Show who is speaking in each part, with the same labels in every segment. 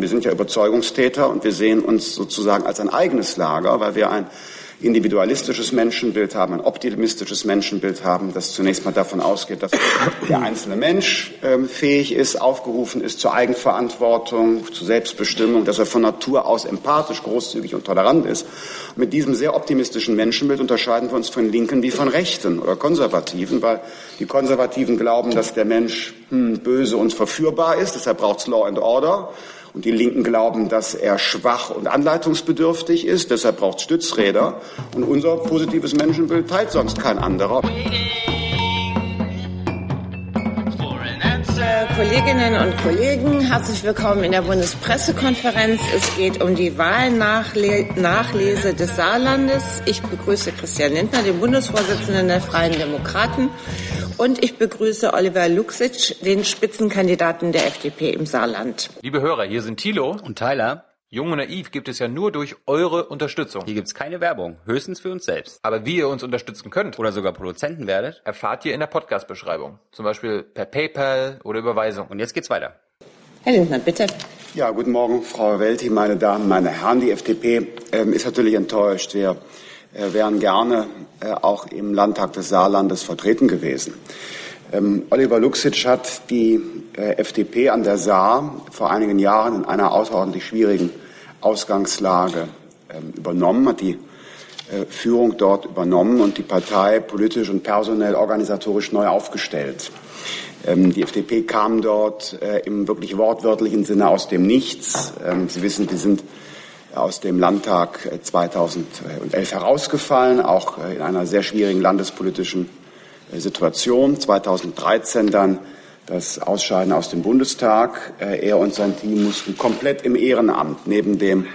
Speaker 1: Wir sind ja Überzeugungstäter und wir sehen uns sozusagen als ein eigenes Lager, weil wir ein individualistisches Menschenbild haben, ein optimistisches Menschenbild haben, das zunächst mal davon ausgeht, dass der einzelne Mensch äh, fähig ist, aufgerufen ist zur Eigenverantwortung, zur Selbstbestimmung, dass er von Natur aus empathisch, großzügig und tolerant ist. Und mit diesem sehr optimistischen Menschenbild unterscheiden wir uns von Linken wie von Rechten oder Konservativen, weil die Konservativen glauben, dass der Mensch hm, böse und verführbar ist, deshalb braucht es Law and Order. Und die Linken glauben, dass er schwach und anleitungsbedürftig ist, deshalb braucht Stützräder. Und unser positives Menschenbild teilt sonst kein anderer.
Speaker 2: Kolleginnen und Kollegen, herzlich willkommen in der Bundespressekonferenz. Es geht um die Wahlnachlese des Saarlandes. Ich begrüße Christian Lindner, den Bundesvorsitzenden der Freien Demokraten. Und ich begrüße Oliver Luxic, den Spitzenkandidaten der FDP im Saarland.
Speaker 3: Liebe Hörer, hier sind Thilo
Speaker 4: und Tyler.
Speaker 3: Jung und naiv gibt es ja nur durch eure Unterstützung.
Speaker 4: Hier gibt's keine Werbung, höchstens für uns selbst.
Speaker 3: Aber wie ihr uns unterstützen könnt
Speaker 4: oder sogar Produzenten werdet,
Speaker 3: erfahrt ihr in der Podcast-Beschreibung. Zum Beispiel per PayPal oder Überweisung.
Speaker 4: Und jetzt geht's weiter.
Speaker 2: Herr Lindner, bitte.
Speaker 1: Ja, guten Morgen, Frau Welti, meine Damen, meine Herren. Die FDP ähm, ist natürlich enttäuscht. Wir äh, wären gerne äh, auch im Landtag des Saarlandes vertreten gewesen. Ähm, Oliver Luxic hat die äh, FDP an der Saar vor einigen Jahren in einer außerordentlich schwierigen Ausgangslage ähm, übernommen, hat die äh, Führung dort übernommen und die Partei politisch und personell organisatorisch neu aufgestellt. Ähm, die FDP kam dort äh, im wirklich wortwörtlichen Sinne aus dem Nichts. Ähm, Sie wissen, die sind aus dem Landtag 2011 äh, herausgefallen, auch in einer sehr schwierigen landespolitischen Situation. 2013 dann das Ausscheiden aus dem Bundestag. Er und sein Team mussten komplett im Ehrenamt neben dem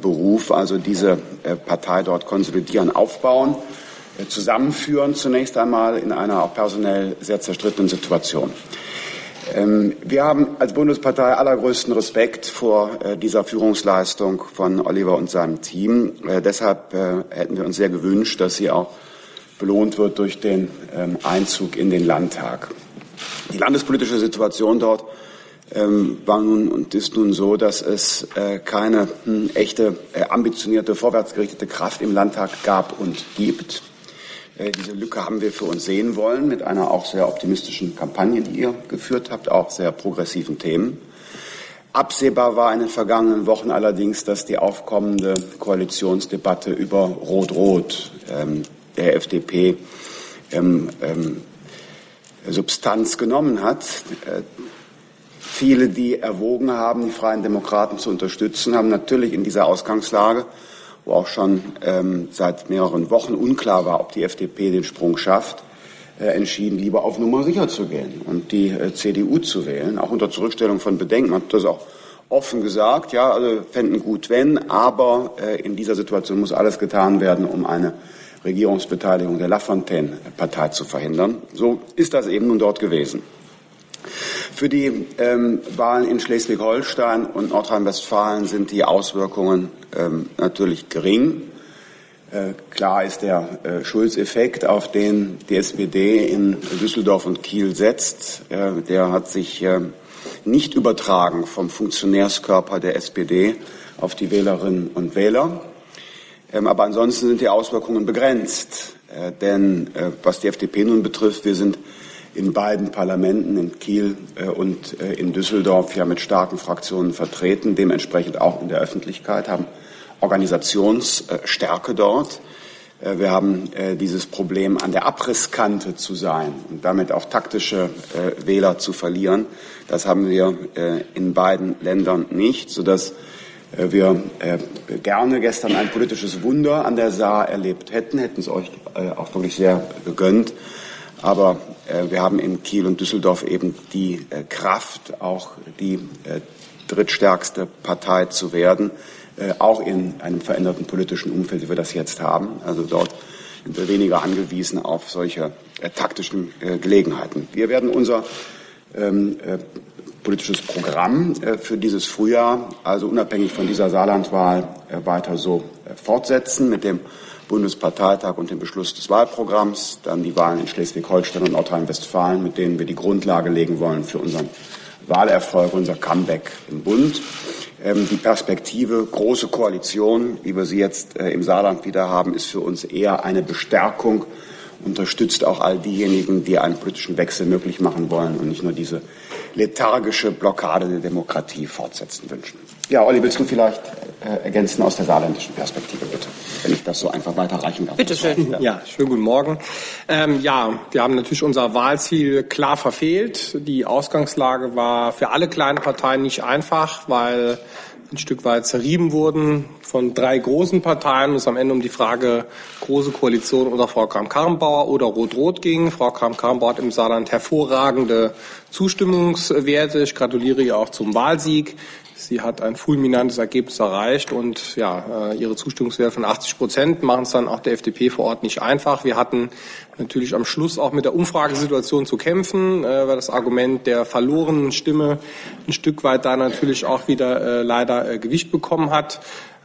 Speaker 1: Beruf also diese Partei dort konsolidieren, aufbauen, zusammenführen zunächst einmal in einer auch personell sehr zerstrittenen Situation. Ähm, wir haben als Bundespartei allergrößten Respekt vor äh, dieser Führungsleistung von Oliver und seinem Team. Äh, deshalb äh, hätten wir uns sehr gewünscht, dass sie auch belohnt wird durch den ähm, Einzug in den Landtag. Die landespolitische Situation dort ähm, war nun und ist nun so, dass es keine hm, echte ambitionierte, vorwärtsgerichtete Kraft im Landtag gab und gibt. Äh, diese Lücke haben wir für uns sehen wollen mit einer auch sehr optimistischen Kampagne, die ihr geführt habt, auch sehr progressiven Themen. Absehbar war in den vergangenen Wochen allerdings, dass die aufkommende Koalitionsdebatte über Rot-Rot ähm, der FDP ähm, ähm, Substanz genommen hat. Äh, viele, die erwogen haben, die Freien Demokraten zu unterstützen, haben natürlich in dieser Ausgangslage wo auch schon ähm, seit mehreren Wochen unklar war, ob die FDP den Sprung schafft, äh, entschieden, lieber auf Nummer sicher zu gehen und die äh, CDU zu wählen, auch unter Zurückstellung von Bedenken. Man hat das auch offen gesagt, ja, also fänden gut, wenn, aber äh, in dieser Situation muss alles getan werden, um eine Regierungsbeteiligung der Lafontaine-Partei zu verhindern. So ist das eben nun dort gewesen. Für die ähm, Wahlen in Schleswig-Holstein und Nordrhein-Westfalen sind die Auswirkungen ähm, natürlich gering. Äh, klar ist der äh, Schulz-Effekt, auf den die SPD in Düsseldorf und Kiel setzt. Äh, der hat sich äh, nicht übertragen vom Funktionärskörper der SPD auf die Wählerinnen und Wähler. Ähm, aber ansonsten sind die Auswirkungen begrenzt. Äh, denn äh, was die FDP nun betrifft, wir sind in beiden Parlamenten, in Kiel äh, und in Düsseldorf, ja mit starken Fraktionen vertreten, dementsprechend auch in der Öffentlichkeit, haben Organisationsstärke dort. Wir haben dieses Problem, an der Abrisskante zu sein und damit auch taktische Wähler zu verlieren. Das haben wir in beiden Ländern nicht, sodass wir gerne gestern ein politisches Wunder an der Saar erlebt hätten, hätten es euch auch wirklich sehr gegönnt. Aber äh, wir haben in Kiel und Düsseldorf eben die äh, Kraft, auch die äh, drittstärkste Partei zu werden, auch in einem veränderten politischen Umfeld, wie wir das jetzt haben. Also dort sind wir weniger angewiesen auf solche taktischen Gelegenheiten. Wir werden unser ähm, politisches Programm für dieses Frühjahr, also unabhängig von dieser Saarlandwahl, weiter so fortsetzen mit dem Bundesparteitag und den Beschluss des Wahlprogramms, dann die Wahlen in Schleswig-Holstein und Nordrhein-Westfalen, mit denen wir die Grundlage legen wollen für unseren Wahlerfolg, unser Comeback im Bund. Ähm, die Perspektive große Koalition, wie wir sie jetzt äh, im Saarland wieder haben, ist für uns eher eine Bestärkung, unterstützt auch all diejenigen, die einen politischen Wechsel möglich machen wollen und nicht nur diese lethargische Blockade der Demokratie fortsetzen wünschen. Ja, Olli, willst du vielleicht äh, ergänzen aus der saarländischen Perspektive, bitte, wenn ich das so einfach weiterreichen darf?
Speaker 5: Bitte schön. Ja, ja schönen guten Morgen. Ähm, ja, wir haben natürlich unser Wahlziel klar verfehlt. Die Ausgangslage war für alle kleinen Parteien nicht einfach, weil ein Stück weit zerrieben wurden von drei großen Parteien es am Ende um die Frage große Koalition oder Frau Kram-Karrenbauer oder Rot-Rot ging. Frau Kram-Karrenbauer hat im Saarland hervorragende Zustimmungswerte. Ich gratuliere ihr auch zum Wahlsieg. Sie hat ein fulminantes Ergebnis erreicht und ja, äh, ihre Zustimmungswerte von 80 Prozent machen es dann auch der FDP vor Ort nicht einfach. Wir hatten natürlich am Schluss auch mit der Umfragesituation zu kämpfen, äh, weil das Argument der verlorenen Stimme ein Stück weit da natürlich auch wieder äh, leider Gewicht bekommen hat.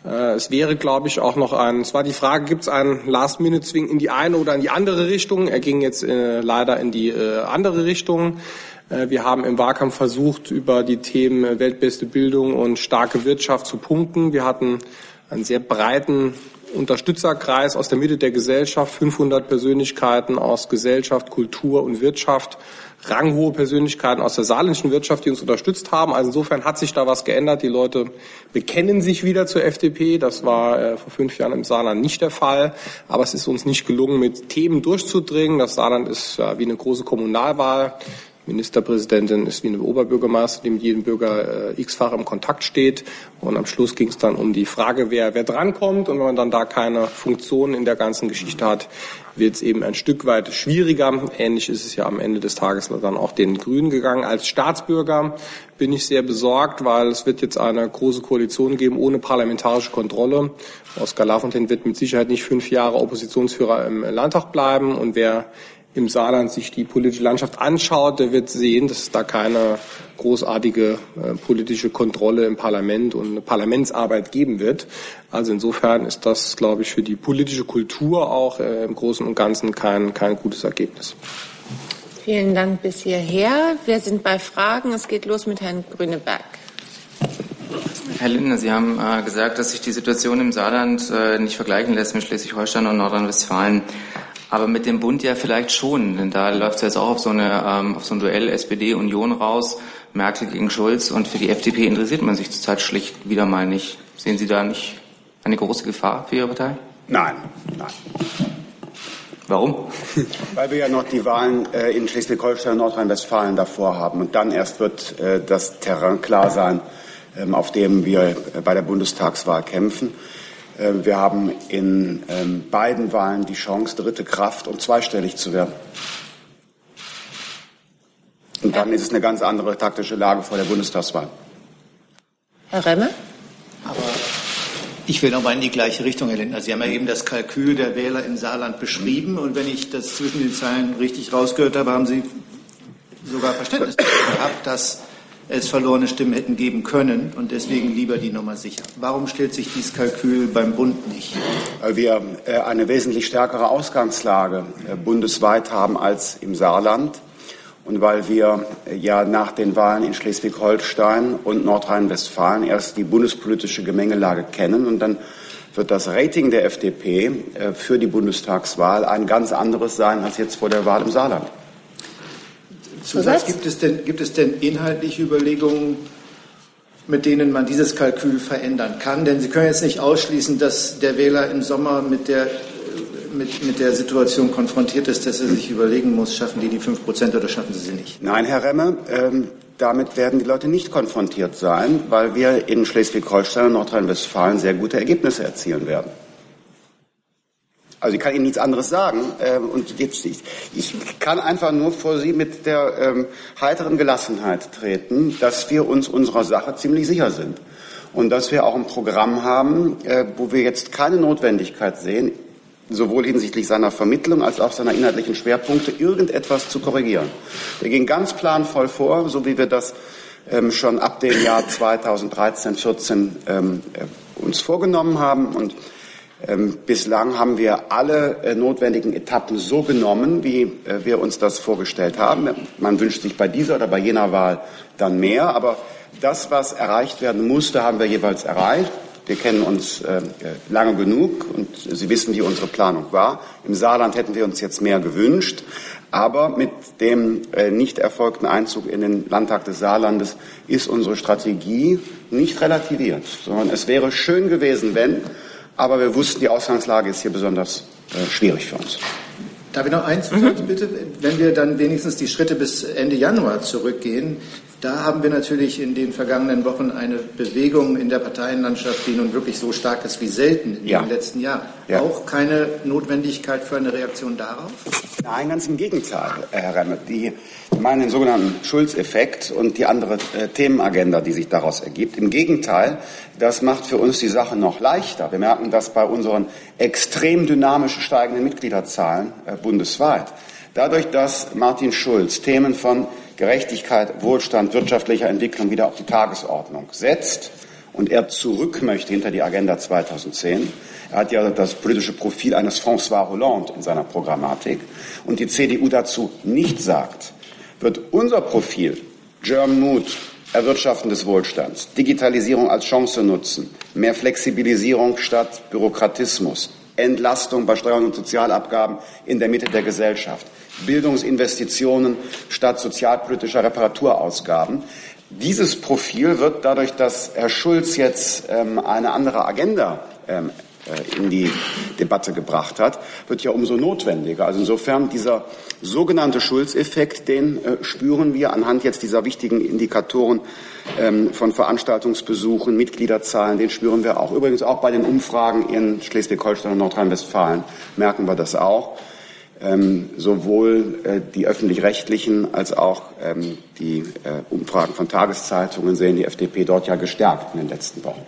Speaker 5: Es wäre, glaube ich, auch noch ein, es war die Frage, gibt es einen Last-Minute-Swing in die eine oder in die andere Richtung? Er ging jetzt leider in die andere Richtung. Äh, wir haben im Wahlkampf versucht, über die Themen äh, weltbeste Bildung und starke Wirtschaft zu punkten. Wir hatten einen sehr breiten Unterstützerkreis aus der Mitte der Gesellschaft, 500 Persönlichkeiten aus Gesellschaft, Kultur und Wirtschaft, ranghohe Persönlichkeiten aus der saarländischen Wirtschaft, die uns unterstützt haben. Also insofern hat sich da was geändert. Die Leute bekennen sich wieder zur FDP. Das war äh, vor fünf Jahren im Saarland nicht der Fall. Aber es ist uns nicht gelungen, mit Themen durchzudringen. Das Saarland ist ja, wie eine große Kommunalwahl. Ministerpräsidentin ist wie eine Oberbürgermeister, die mit jedem Bürger äh, x-fach im Kontakt steht. Und am Schluss ging es dann um die Frage, wer, wer drankommt. Und wenn man dann da keine Funktion in der ganzen Geschichte hat, wird es eben ein Stück weit schwieriger. Ähnlich ist es ja am Ende des Tages dann auch den Grünen gegangen. Als Staatsbürger bin ich sehr besorgt, weil es wird jetzt eine große Koalition geben ohne parlamentarische Kontrolle. Oskar Lafontaine wird mit Sicherheit nicht fünf Jahre Oppositionsführer im Landtag bleiben. Und wer im Saarland sich die politische Landschaft anschaut, der wird sehen, dass es da keine großartige äh, politische Kontrolle im Parlament und eine Parlamentsarbeit geben wird. Also insofern ist das, glaube ich, für die politische Kultur auch äh, im Großen und Ganzen kein, kein gutes Ergebnis.
Speaker 2: Vielen Dank bis hierher. Wir sind bei Fragen. Es geht los mit Herrn Grüneberg.
Speaker 6: Herr Lindner, Sie haben äh, gesagt, dass sich die Situation im Saarland äh, nicht vergleichen lässt mit Schleswig-Holstein und Nordrhein-Westfalen aber mit dem Bund ja vielleicht schon, denn da läuft es jetzt auch auf so, eine, ähm, auf so ein Duell SPD-Union raus, Merkel gegen Schulz und für die FDP interessiert man sich zurzeit schlicht wieder mal nicht. Sehen Sie da nicht eine große Gefahr für Ihre Partei?
Speaker 1: Nein, nein.
Speaker 6: Warum?
Speaker 1: Weil wir ja noch die Wahlen äh, in Schleswig-Holstein und Nordrhein-Westfalen davor haben. Und dann erst wird äh, das Terrain klar sein, ähm, auf dem wir äh, bei der Bundestagswahl kämpfen. Äh, wir haben in ähm, beiden Wahlen die Chance, dritte Kraft und zweistellig zu werden. Und dann ist es eine ganz andere taktische Lage vor der Bundestagswahl.
Speaker 2: Herr Remme?
Speaker 7: Aber ich will noch mal in die gleiche Richtung, Herr Lindner. Sie haben ja eben das Kalkül der Wähler im Saarland beschrieben. Und wenn ich das zwischen den Zeilen richtig rausgehört habe, haben Sie sogar Verständnis dafür gehabt, dass es verlorene Stimmen hätten geben können und deswegen lieber die Nummer sicher. Warum stellt sich dieses Kalkül beim Bund nicht?
Speaker 1: Weil wir äh, eine wesentlich stärkere Ausgangslage äh, bundesweit haben als im Saarland und weil wir äh, ja nach den Wahlen in Schleswig-Holstein und Nordrhein-Westfalen erst die bundespolitische Gemengelage kennen und dann wird das Rating der FDP für die Bundestagswahl ein ganz anderes sein als jetzt vor der Wahl im Saarland.
Speaker 7: Zusatz, gibt es, denn, gibt es denn inhaltliche Überlegungen, mit denen man dieses Kalkül verändern kann? Denn Sie können jetzt nicht ausschließen, dass der Wähler im Sommer mit der, mit, mit der Situation konfrontiert ist, dass er sich überlegen muss, schaffen die die 5 Prozent oder schaffen sie sie nicht?
Speaker 1: Nein, Herr Remme, ähm, damit werden die Leute nicht konfrontiert sein, weil wir in Schleswig-Holstein und Nordrhein-Westfalen sehr gute Ergebnisse erzielen werden. Also ich kann Ihnen nichts anderes sagen. Ähm, und jetzt, ich, ich kann einfach nur vor Sie mit der ähm, heiteren Gelassenheit treten, dass wir uns unserer Sache ziemlich sicher sind. Und dass wir auch ein Programm haben, äh, wo wir jetzt keine Notwendigkeit sehen, sowohl hinsichtlich seiner Vermittlung als auch seiner inhaltlichen Schwerpunkte, irgendetwas zu korrigieren. Wir gehen ganz planvoll vor, so wie wir das ähm, schon ab dem Jahr 2013, 14 ähm, äh, uns vorgenommen haben. Und bislang haben wir alle äh, notwendigen Etappen so genommen, wie äh, wir uns das vorgestellt haben. Man wünscht sich bei dieser oder bei jener Wahl dann mehr, aber das, was erreicht werden musste, haben wir jeweils erreicht. Wir kennen uns äh, lange genug und Sie wissen, wie unsere Planung war. Im Saarland hätten wir uns jetzt mehr gewünscht. Aber mit dem nicht erfolgten Einzug in den Landtag des Saarlandes ist unsere Strategie nicht relativiert, sondern es wäre schön gewesen, wenn, aber wir wussten, die Ausgangslage ist hier besonders äh, schwierig für uns.
Speaker 7: Darf ich noch eins mhm. bitte? Wenn wir dann wenigstens die Schritte bis Ende Januar zurückgehen, da haben wir natürlich in den vergangenen Wochen eine Bewegung in der Parteienlandschaft, die nun wirklich so stark ist wie selten in ja. den letzten Jahren. Ja. Auch keine Notwendigkeit für eine Reaktion darauf?
Speaker 1: Nein, ganz im Gegenteil, Herr Remme. Die meinen den sogenannten Schulzeffekt und die andere äh, Themenagenda, die sich daraus ergibt. Im Gegenteil, das macht für uns die Sache noch leichter. Wir merken das bei unseren extrem dynamisch steigenden Mitgliederzahlen äh, bundesweit. Dadurch, dass Martin Schulz Themen von Gerechtigkeit, Wohlstand, wirtschaftlicher Entwicklung wieder auf die Tagesordnung setzt und er zurück möchte hinter die Agenda 2010. Er hat ja das politische Profil eines François Hollande in seiner Programmatik und die CDU dazu nicht sagt, wird unser Profil German Mood, Erwirtschaften des Wohlstands, Digitalisierung als Chance nutzen, mehr Flexibilisierung statt Bürokratismus, Entlastung bei Steuern und Sozialabgaben in der Mitte der Gesellschaft, Bildungsinvestitionen statt sozialpolitischer Reparaturausgaben. Dieses Profil wird dadurch, dass Herr Schulz jetzt ähm, eine andere Agenda ähm, äh, in die Debatte gebracht hat, wird ja umso notwendiger. Also insofern dieser sogenannte Schulzeffekt, den äh, spüren wir anhand jetzt dieser wichtigen Indikatoren ähm, von Veranstaltungsbesuchen, Mitgliederzahlen, den spüren wir auch. Übrigens auch bei den Umfragen in Schleswig-Holstein und Nordrhein-Westfalen merken wir das auch ähm, sowohl äh, die öffentlich-rechtlichen als auch ähm, die äh, Umfragen von Tageszeitungen sehen die FDP dort ja gestärkt in den letzten Wochen.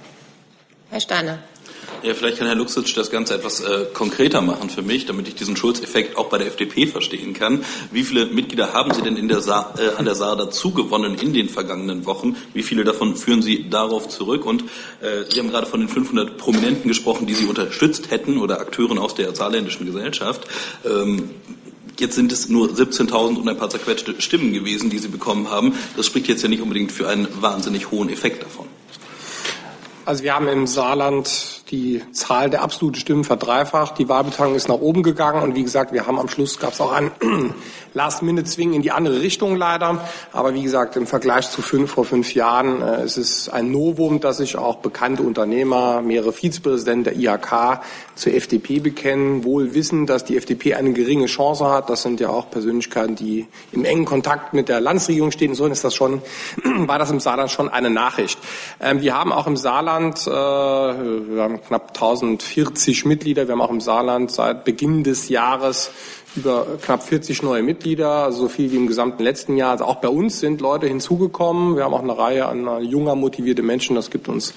Speaker 2: Herr Steiner.
Speaker 8: Ja, vielleicht kann Herr Luxic das Ganze etwas äh, konkreter machen für mich, damit ich diesen Schulzeffekt auch bei der FDP verstehen kann. Wie viele Mitglieder haben Sie denn in der Saar, äh, an der Saar dazu gewonnen in den vergangenen Wochen? Wie viele davon führen Sie darauf zurück? Und äh, Sie haben gerade von den 500 Prominenten gesprochen, die Sie unterstützt hätten oder Akteuren aus der saarländischen Gesellschaft. Ähm, Jetzt sind es nur 17.000 und ein paar zerquetschte Stimmen gewesen, die Sie bekommen haben. Das spricht jetzt ja nicht unbedingt für einen wahnsinnig hohen Effekt davon.
Speaker 5: Also wir haben im Saarland die Zahl der absoluten Stimmen verdreifacht. Die Wahlbeteiligung ist nach oben gegangen und wie gesagt, wir haben am Schluss gab es auch einen Last-Minute-Zwing in die andere Richtung leider. Aber wie gesagt, im Vergleich zu fünf vor fünf Jahren äh, ist es ein Novum, dass sich auch bekannte Unternehmer, mehrere Vizepräsidenten der IHK zur FDP bekennen, wohl wissen, dass die FDP eine geringe Chance hat. Das sind ja auch Persönlichkeiten, die im engen Kontakt mit der Landesregierung stehen. So ist das schon, war das im Saarland schon eine Nachricht. Ähm, wir haben auch im Saarland, äh, haben knapp 1040 Mitglieder. Wir haben auch im Saarland seit Beginn des Jahres über knapp 40 neue Mitglieder, also so viel wie im gesamten letzten Jahr. Also auch bei uns sind Leute hinzugekommen. Wir haben auch eine Reihe an junger, motivierte Menschen. Das gibt uns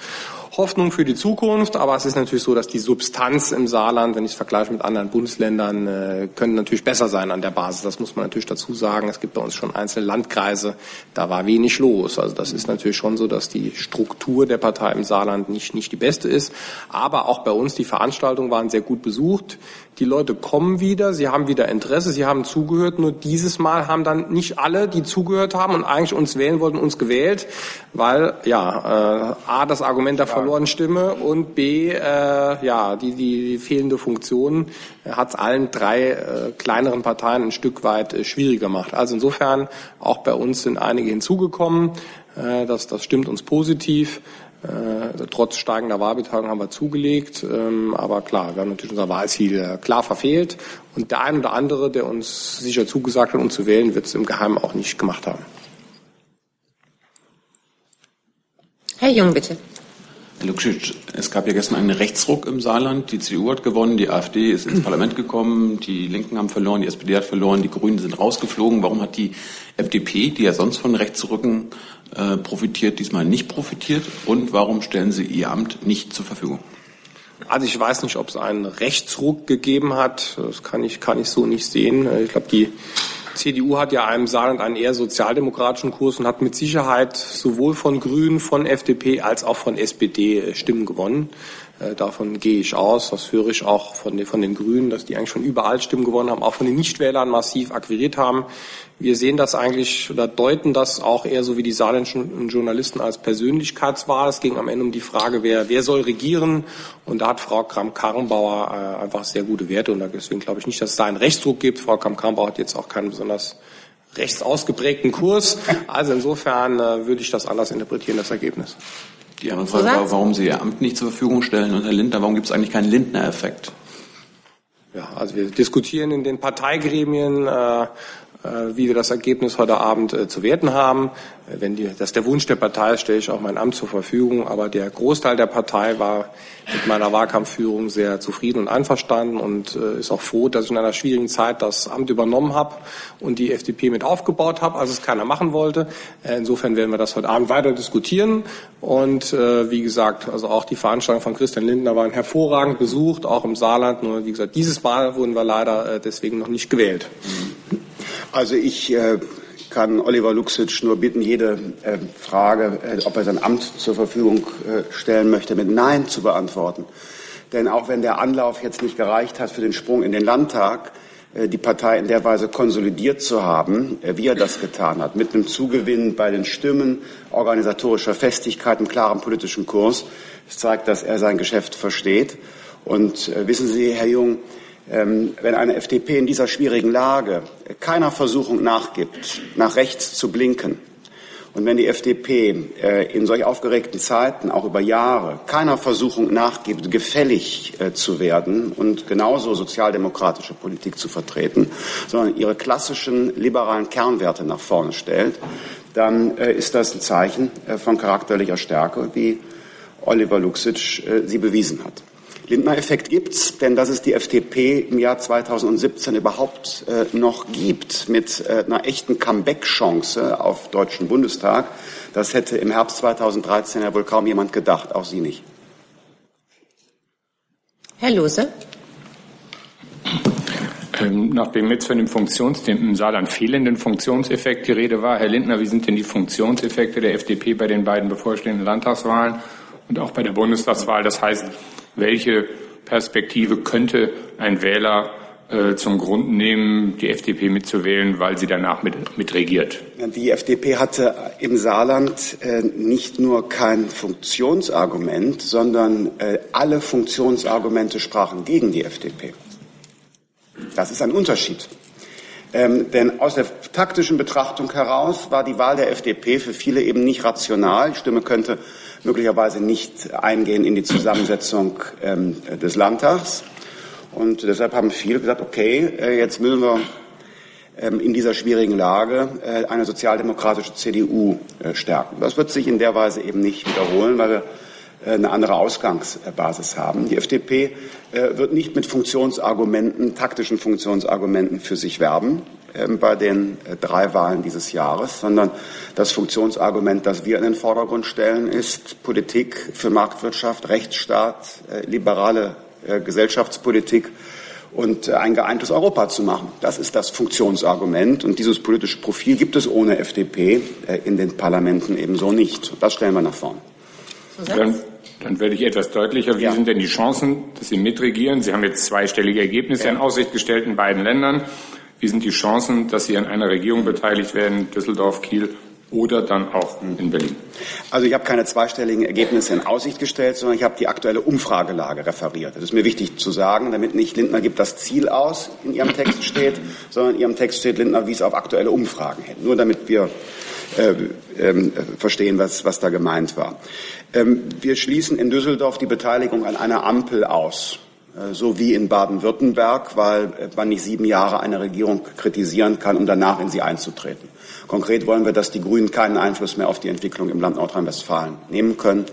Speaker 5: Hoffnung für die Zukunft, aber es ist natürlich so, dass die Substanz im Saarland, wenn ich es vergleiche mit anderen Bundesländern, äh, können natürlich besser sein an der Basis. Das muss man natürlich dazu sagen. Es gibt bei uns schon einzelne Landkreise, da war wenig los. Also das ist natürlich schon so, dass die Struktur der Partei im Saarland nicht, nicht die beste ist. Aber auch bei uns, die Veranstaltungen waren sehr gut besucht. Die Leute kommen wieder, sie haben wieder Interesse, sie haben zugehört. Nur dieses Mal haben dann nicht alle, die zugehört haben und eigentlich uns wählen wollten, uns gewählt, weil ja äh, a das Argument der verlorenen Stimme und b äh, ja die die fehlende Funktion hat es allen drei äh, kleineren Parteien ein Stück weit äh, schwieriger gemacht. Also insofern auch bei uns sind einige hinzugekommen. Äh, das das stimmt uns positiv. Äh, trotz steigender Wahlbeteiligung haben wir zugelegt. Ähm, aber klar, wir haben natürlich unser Wahlziel äh, klar verfehlt. Und der ein oder andere, der uns sicher zugesagt hat, uns zu wählen, wird es im Geheimen auch nicht gemacht haben.
Speaker 2: Herr Jung, bitte.
Speaker 9: Herr Lukschitsch, es gab ja gestern einen Rechtsruck im Saarland. Die CDU hat gewonnen, die AfD ist ins Parlament gekommen, die Linken haben verloren, die SPD hat verloren, die Grünen sind rausgeflogen. Warum hat die FDP, die ja sonst von Rechtsrücken äh, profitiert, diesmal nicht profitiert? Und warum stellen Sie Ihr Amt nicht zur Verfügung?
Speaker 5: Also ich weiß nicht, ob es einen Rechtsruck gegeben hat. Das kann ich, kann ich so nicht sehen. Ich glaube, die CDU hat ja einem Saarland einen eher sozialdemokratischen Kurs und hat mit Sicherheit sowohl von Grünen, von FDP als auch von SPD äh, Stimmen gewonnen. Äh, davon gehe ich aus. Das höre ich auch von den, von den Grünen, dass die eigentlich schon überall Stimmen gewonnen haben, auch von den Nichtwählern massiv akquiriert haben. Wir sehen das eigentlich oder deuten das auch eher so wie die saarländischen Journalisten als Persönlichkeitswahl. Es ging am Ende um die Frage, wer, wer soll regieren. Und da hat Frau Kramp-Karrenbauer äh, einfach sehr gute Werte. Und deswegen glaube ich nicht, dass es da einen Rechtsdruck gibt. Frau Kramp-Karrenbauer hat jetzt auch keinen besonders rechts ausgeprägten Kurs. Also insofern äh, würde ich das anders interpretieren, das Ergebnis.
Speaker 9: Die andere Frage war, warum Sie Ihr Amt nicht zur Verfügung stellen. Und Herr Lindner, warum gibt es eigentlich keinen Lindner-Effekt?
Speaker 5: Ja, also wir diskutieren in den Parteigremien äh, wie wir das Ergebnis heute Abend äh, zu werten haben. Äh, wenn die, das der Wunsch der Partei ist, stelle ich auch mein Amt zur Verfügung. Aber der Großteil der Partei war mit meiner Wahlkampfführung sehr zufrieden und einverstanden und ist auch froh, dass ich in einer schwierigen Zeit das Amt übernommen habe und die FDP mit aufgebaut habe, als es keiner machen wollte. Insofern werden wir das heute Abend weiter diskutieren. Und wie gesagt, also auch die Veranstaltung von Christian Lindner waren hervorragend besucht, auch im Saarland. Nur wie gesagt, dieses Mal wurden wir leider deswegen noch nicht gewählt.
Speaker 1: Mhm. Also ich äh, kann Oliver Luxic nur bitten, jede äh, Frage, äh, ob er sein Amt zur Verfügung äh, stellen möchte, mit Nein zu beantworten. Denn auch wenn der Anlauf jetzt nicht gereicht hat für den Sprung in den Landtag, äh, die Partei in der Weise konsolidiert zu haben, äh, wie er das getan hat, mit einem Zugewinn bei den Stimmen, organisatorischer Festigkeit, einem klaren politischen Kurs. Es zeigt, dass er sein Geschäft versteht. Und wissen Sie, Herr Jung, wenn eine FDP in dieser schwierigen Lage keiner Versuchung nachgibt, nach rechts zu blinken, und wenn die FDP äh, in solch aufgeregten Zeiten, auch über Jahre, keiner Versuchung nachgibt, gefällig äh, zu werden und genauso sozialdemokratische Politik zu vertreten, sondern ihre klassischen liberalen Kernwerte nach vorne stellt, dann äh, ist das ein Zeichen von charakterlicher Stärke, wie Oliver Luxic sie bewiesen hat. Lindner-Effekt gibt's, denn dass es die FDP im Jahr 2017 überhaupt äh, noch gibt mit äh, einer echten Comeback-Chance auf Deutschen Bundestag, das hätte im Herbst 2013 ja wohl kaum jemand gedacht, auch Sie nicht.
Speaker 2: Herr Lose.
Speaker 10: Ähm, nachdem jetzt von dem Funktions, dem im Saarland fehlenden Funktionseffekt die Rede war, Herr Lindner, wie sind denn die Funktionseffekte der FDP bei den beiden bevorstehenden Landtagswahlen und auch bei der Bundestagswahl? Das heißt, welche Perspektive könnte ein Wähler äh, zum Grund nehmen, die FDP mitzuwählen, weil sie danach mit, regiert?
Speaker 1: Die FDP hatte im Saarland äh, nicht nur kein Funktionsargument, sondern äh, alle Funktionsargumente sprachen gegen die FDP. Das ist ein Unterschied. Ähm, denn aus der taktischen Betrachtung heraus war die Wahl der FDP für viele eben nicht rational. Die Stimme könnte möglicherweise nicht eingehen in die Zusammensetzung ähm, des Landtags. Und deshalb haben viele gesagt, okay, äh, jetzt müssen wir ähm, in dieser schwierigen Lage äh, eine sozialdemokratische CDU äh, stärken. Das wird sich in der Weise eben nicht wiederholen, weil wir äh, eine andere Ausgangsbasis haben. Die FDP äh, wird nicht mit Funktionsargumenten, taktischen Funktionsargumenten für sich werben. Ähm, bei den äh, drei Wahlen dieses Jahres, sondern das Funktionsargument, das wir in den Vordergrund stellen, ist Politik für Marktwirtschaft, Rechtsstaat, äh, liberale äh, Gesellschaftspolitik und ein geeintes Europa zu machen. Das ist das Funktionsargument. Und dieses politische Profil gibt es ohne FDP in den Parlamenten ebenso nicht. Das stellen wir nach vorn.
Speaker 10: Dann, dann werde ich etwas deutlicher. Wie ja. sind denn die Chancen, dass Sie mitregieren? Sie haben jetzt zweistellige Ergebnisse ja. in Aussicht gestellt in beiden Ländern. Wie sind die Chancen, dass Sie an einer Regierung beteiligt werden, Düsseldorf, Kiel oder dann auch in Berlin?
Speaker 1: Also ich habe keine zweistelligen Ergebnisse in Aussicht gestellt, sondern ich habe die aktuelle Umfragelage referiert. Das ist mir wichtig zu sagen, damit nicht Lindner gibt das Ziel aus in Ihrem Text steht, sondern in Ihrem Text steht, Lindner wies auf aktuelle Umfragen hin. Nur damit wir äh, äh, verstehen, was, was da gemeint war. Ähm, wir schließen in Düsseldorf die Beteiligung an einer Ampel aus. Äh, so wie in Baden-Württemberg, weil äh, man nicht sieben Jahre eine Regierung kritisieren kann, um danach in sie einzutreten. Konkret wollen wir, dass die Grünen keinen Einfluss mehr auf die Entwicklung im Land Nordrhein-Westfalen nehmen können,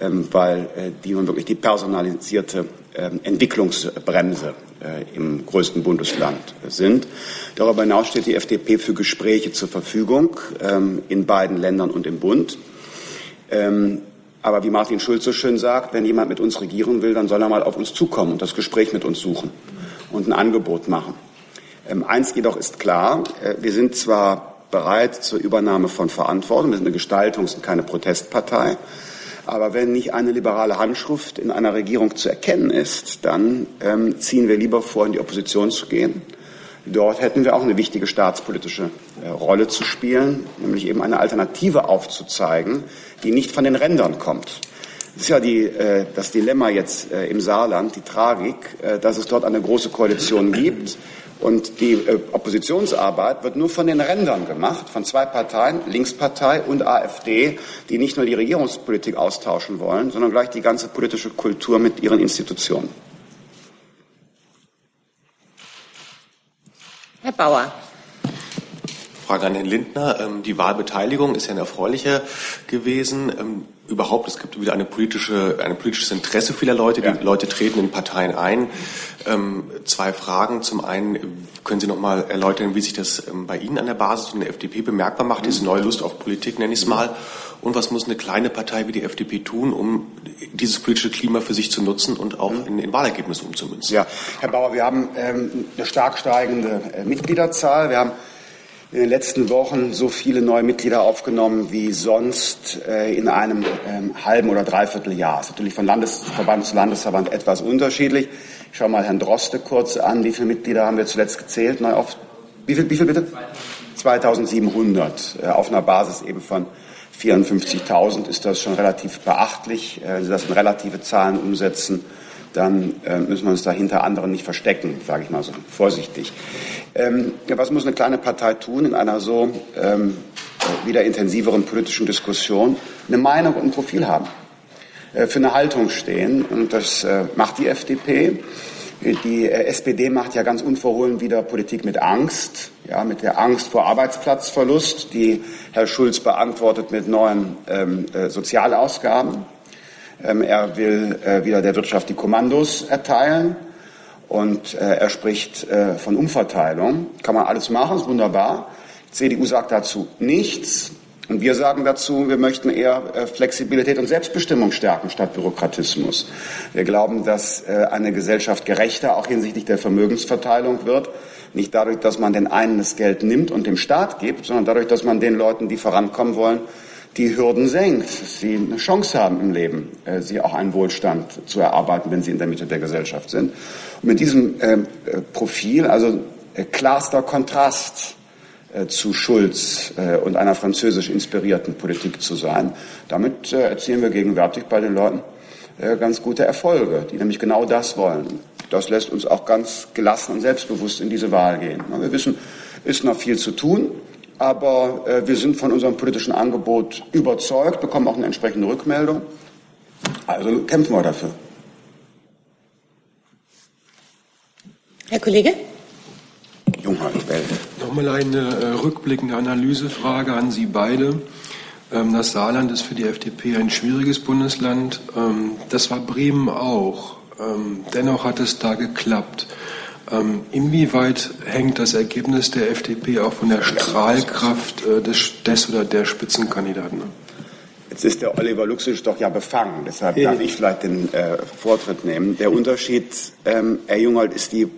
Speaker 1: ähm, weil äh, die nun wirklich die personalisierte ähm, Entwicklungsbremse im größten Bundesland sind. Darüber hinaus steht die FDP für Gespräche zur Verfügung ähm, in beiden Ländern und im Bund. Aber wie Martin Schulz so schön sagt, wenn jemand mit uns regieren will, dann soll er mal auf uns zukommen und das Gespräch mit uns suchen und ein Angebot machen. Ähm, eins jedoch ist klar, äh, wir sind zwar bereit zur Übernahme von Verantwortung, wir sind eine Gestaltungs- und keine Protestpartei, aber wenn nicht eine liberale Handschrift in einer Regierung zu erkennen ist, dann ähm, ziehen wir lieber vor, in die Opposition zu gehen. Dort hätten wir auch eine wichtige staatspolitische äh, Rolle zu spielen, nämlich eben eine Alternative aufzuzeigen, die nicht von den Rändern kommt. Das ist ja die, äh, das Dilemma jetzt äh, im Saarland, die Tragik, dass es dort eine große Koalition gibt. Und die Oppositionsarbeit wird nur von den Rändern gemacht, von zwei Parteien, Linkspartei und AfD, die nicht nur die Regierungspolitik austauschen wollen, sondern gleich die ganze politische Kultur mit ihren Institutionen.
Speaker 2: Herr Bauer.
Speaker 11: Frage an Herrn Lindner. Ähm, die Wahlbeteiligung ist ja eine erfreuliche gewesen. Ähm, überhaupt, es gibt wieder eine politische, ein politisches Interesse vieler Leute. Die Leute treten in Parteien ein. Ähm, zwei Fragen. Zum einen, können Sie noch mal erläutern, wie sich das bei Ihnen an der Basis und der FDP bemerkbar macht, diese neue Lust auf Politik, nenne ich es mal. Und was muss eine kleine Partei wie die FDP tun, um dieses politische Klima für sich zu nutzen und auch in, in Wahlergebnisse umzumünzen?
Speaker 1: Ja, Herr Bauer, wir haben ähm, eine stark steigende äh, Mitgliederzahl. Wir haben in den letzten Wochen so viele neue Mitglieder aufgenommen wie sonst äh, in einem ähm, halben oder dreiviertel Jahr. Das ist natürlich von Landesverband zu Landesverband etwas unterschiedlich. Ich schaue mal Herrn Droste kurz an. Wie viele Mitglieder haben wir zuletzt gezählt? Neu auf, wie viel, wie viel bitte? 2700. Äh, auf einer Basis eben von 54.000 ist das schon relativ beachtlich. Äh, wenn Sie das in relative Zahlen umsetzen, dann äh, müssen wir uns da hinter anderen nicht verstecken, sage ich mal so vorsichtig. Ähm, was muss eine kleine Partei tun in einer so ähm, wieder intensiveren politischen Diskussion? Eine Meinung und ein Profil haben, äh, für eine Haltung stehen und das äh, macht die FDP. Die äh, SPD macht ja ganz unverhohlen wieder Politik mit Angst, ja, mit der Angst vor Arbeitsplatzverlust, die Herr Schulz beantwortet mit neuen ähm, äh, Sozialausgaben. Ähm, er will äh, wieder der Wirtschaft die Kommandos erteilen und äh, er spricht äh, von Umverteilung. Kann man alles machen, ist wunderbar. Die CDU sagt dazu nichts. Und wir sagen dazu, wir möchten eher Flexibilität und Selbstbestimmung stärken statt Bürokratismus. Wir glauben, dass eine Gesellschaft gerechter auch hinsichtlich der Vermögensverteilung wird. Nicht dadurch, dass man den einen das Geld nimmt und dem Staat gibt, sondern dadurch, dass man den Leuten, die vorankommen wollen, die Hürden senkt, sie eine Chance haben im Leben, äh, sie auch einen Wohlstand zu erarbeiten, wenn sie in der Mitte der Gesellschaft sind. Und mit diesem äh, Profil, also äh, klarster Kontrast zu Schulz und einer französisch inspirierten Politik zu sein, damit erzielen wir gegenwärtig bei den Leuten ganz gute Erfolge, die nämlich genau das wollen. Das lässt uns auch ganz gelassen und selbstbewusst in diese Wahl gehen. Wir wissen, ist noch viel zu tun. Aber äh, wir sind von unserem politischen Angebot überzeugt, bekommen auch eine entsprechende Rückmeldung. Also kämpfen wir dafür.
Speaker 2: Herr Kollege?
Speaker 1: Junghardt, Welt.
Speaker 12: Nochmal eine äh, rückblickende Analysefrage an Sie beide. Ähm, das Saarland ist für die FDP ein schwieriges Bundesland. Ähm, das war Bremen auch. Ähm, dennoch hat es da geklappt. Ähm, inwieweit hängt das Ergebnis der FDP auch von der Strahlkraft äh, des, des oder der Spitzenkandidaten ab?
Speaker 1: Jetzt ist der Oliver Luxisch doch ja befangen, deshalb ja. darf ich vielleicht den äh, Vortritt nehmen. Der Unterschied, ähm, Herr Jungold, ist die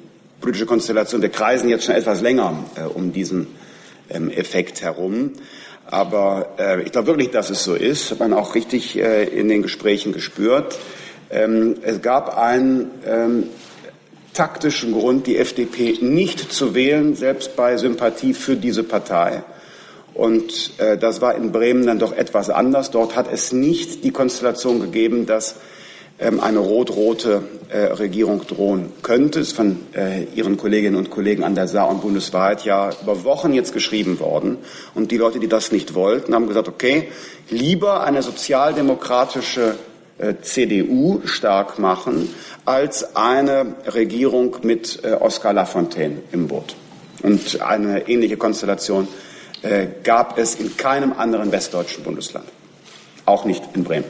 Speaker 1: politische Konstellation. Wir kreisen jetzt schon etwas länger äh, um diesen ähm, Effekt herum. Aber äh, ich glaube wirklich, dass es so ist. Hat man auch richtig äh, in den Gesprächen gespürt. Ähm, es gab ein ähm, taktischen Grund, die FDP nicht zu wählen, selbst bei Sympathie für diese Partei. Und äh, das war in Bremen dann doch etwas anders. Dort hat es nicht die Konstellation gegeben, dass ähm, eine rot-rote äh, Regierung drohen könnte. Es ist von äh, Ihren Kolleginnen und Kollegen an der Saar und Bundeswahrheit ja über Wochen jetzt geschrieben worden. Und die Leute, die das nicht wollten, haben gesagt, okay, lieber eine sozialdemokratische CDU stark machen, als eine Regierung mit äh, Oskar Lafontaine im Boot. Und eine ähnliche Konstellation äh, gab es in keinem anderen westdeutschen Bundesland. Auch nicht in Bremen.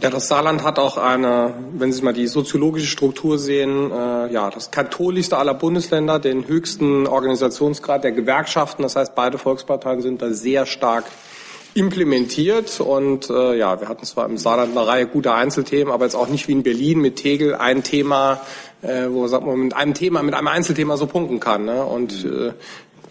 Speaker 5: Ja, das Saarland hat auch eine, wenn Sie mal die soziologische Struktur sehen, äh, ja, das katholischste aller Bundesländer, den höchsten Organisationsgrad der Gewerkschaften. Das heißt, beide Volksparteien sind da sehr stark implementiert und äh, ja, wir hatten zwar im Saarland eine Reihe guter Einzelthemen, aber jetzt auch nicht wie in Berlin mit Tegel ein Thema, äh, wo sagt man mit einem Thema, mit einem Einzelthema so punkten kann. Ne? Und äh,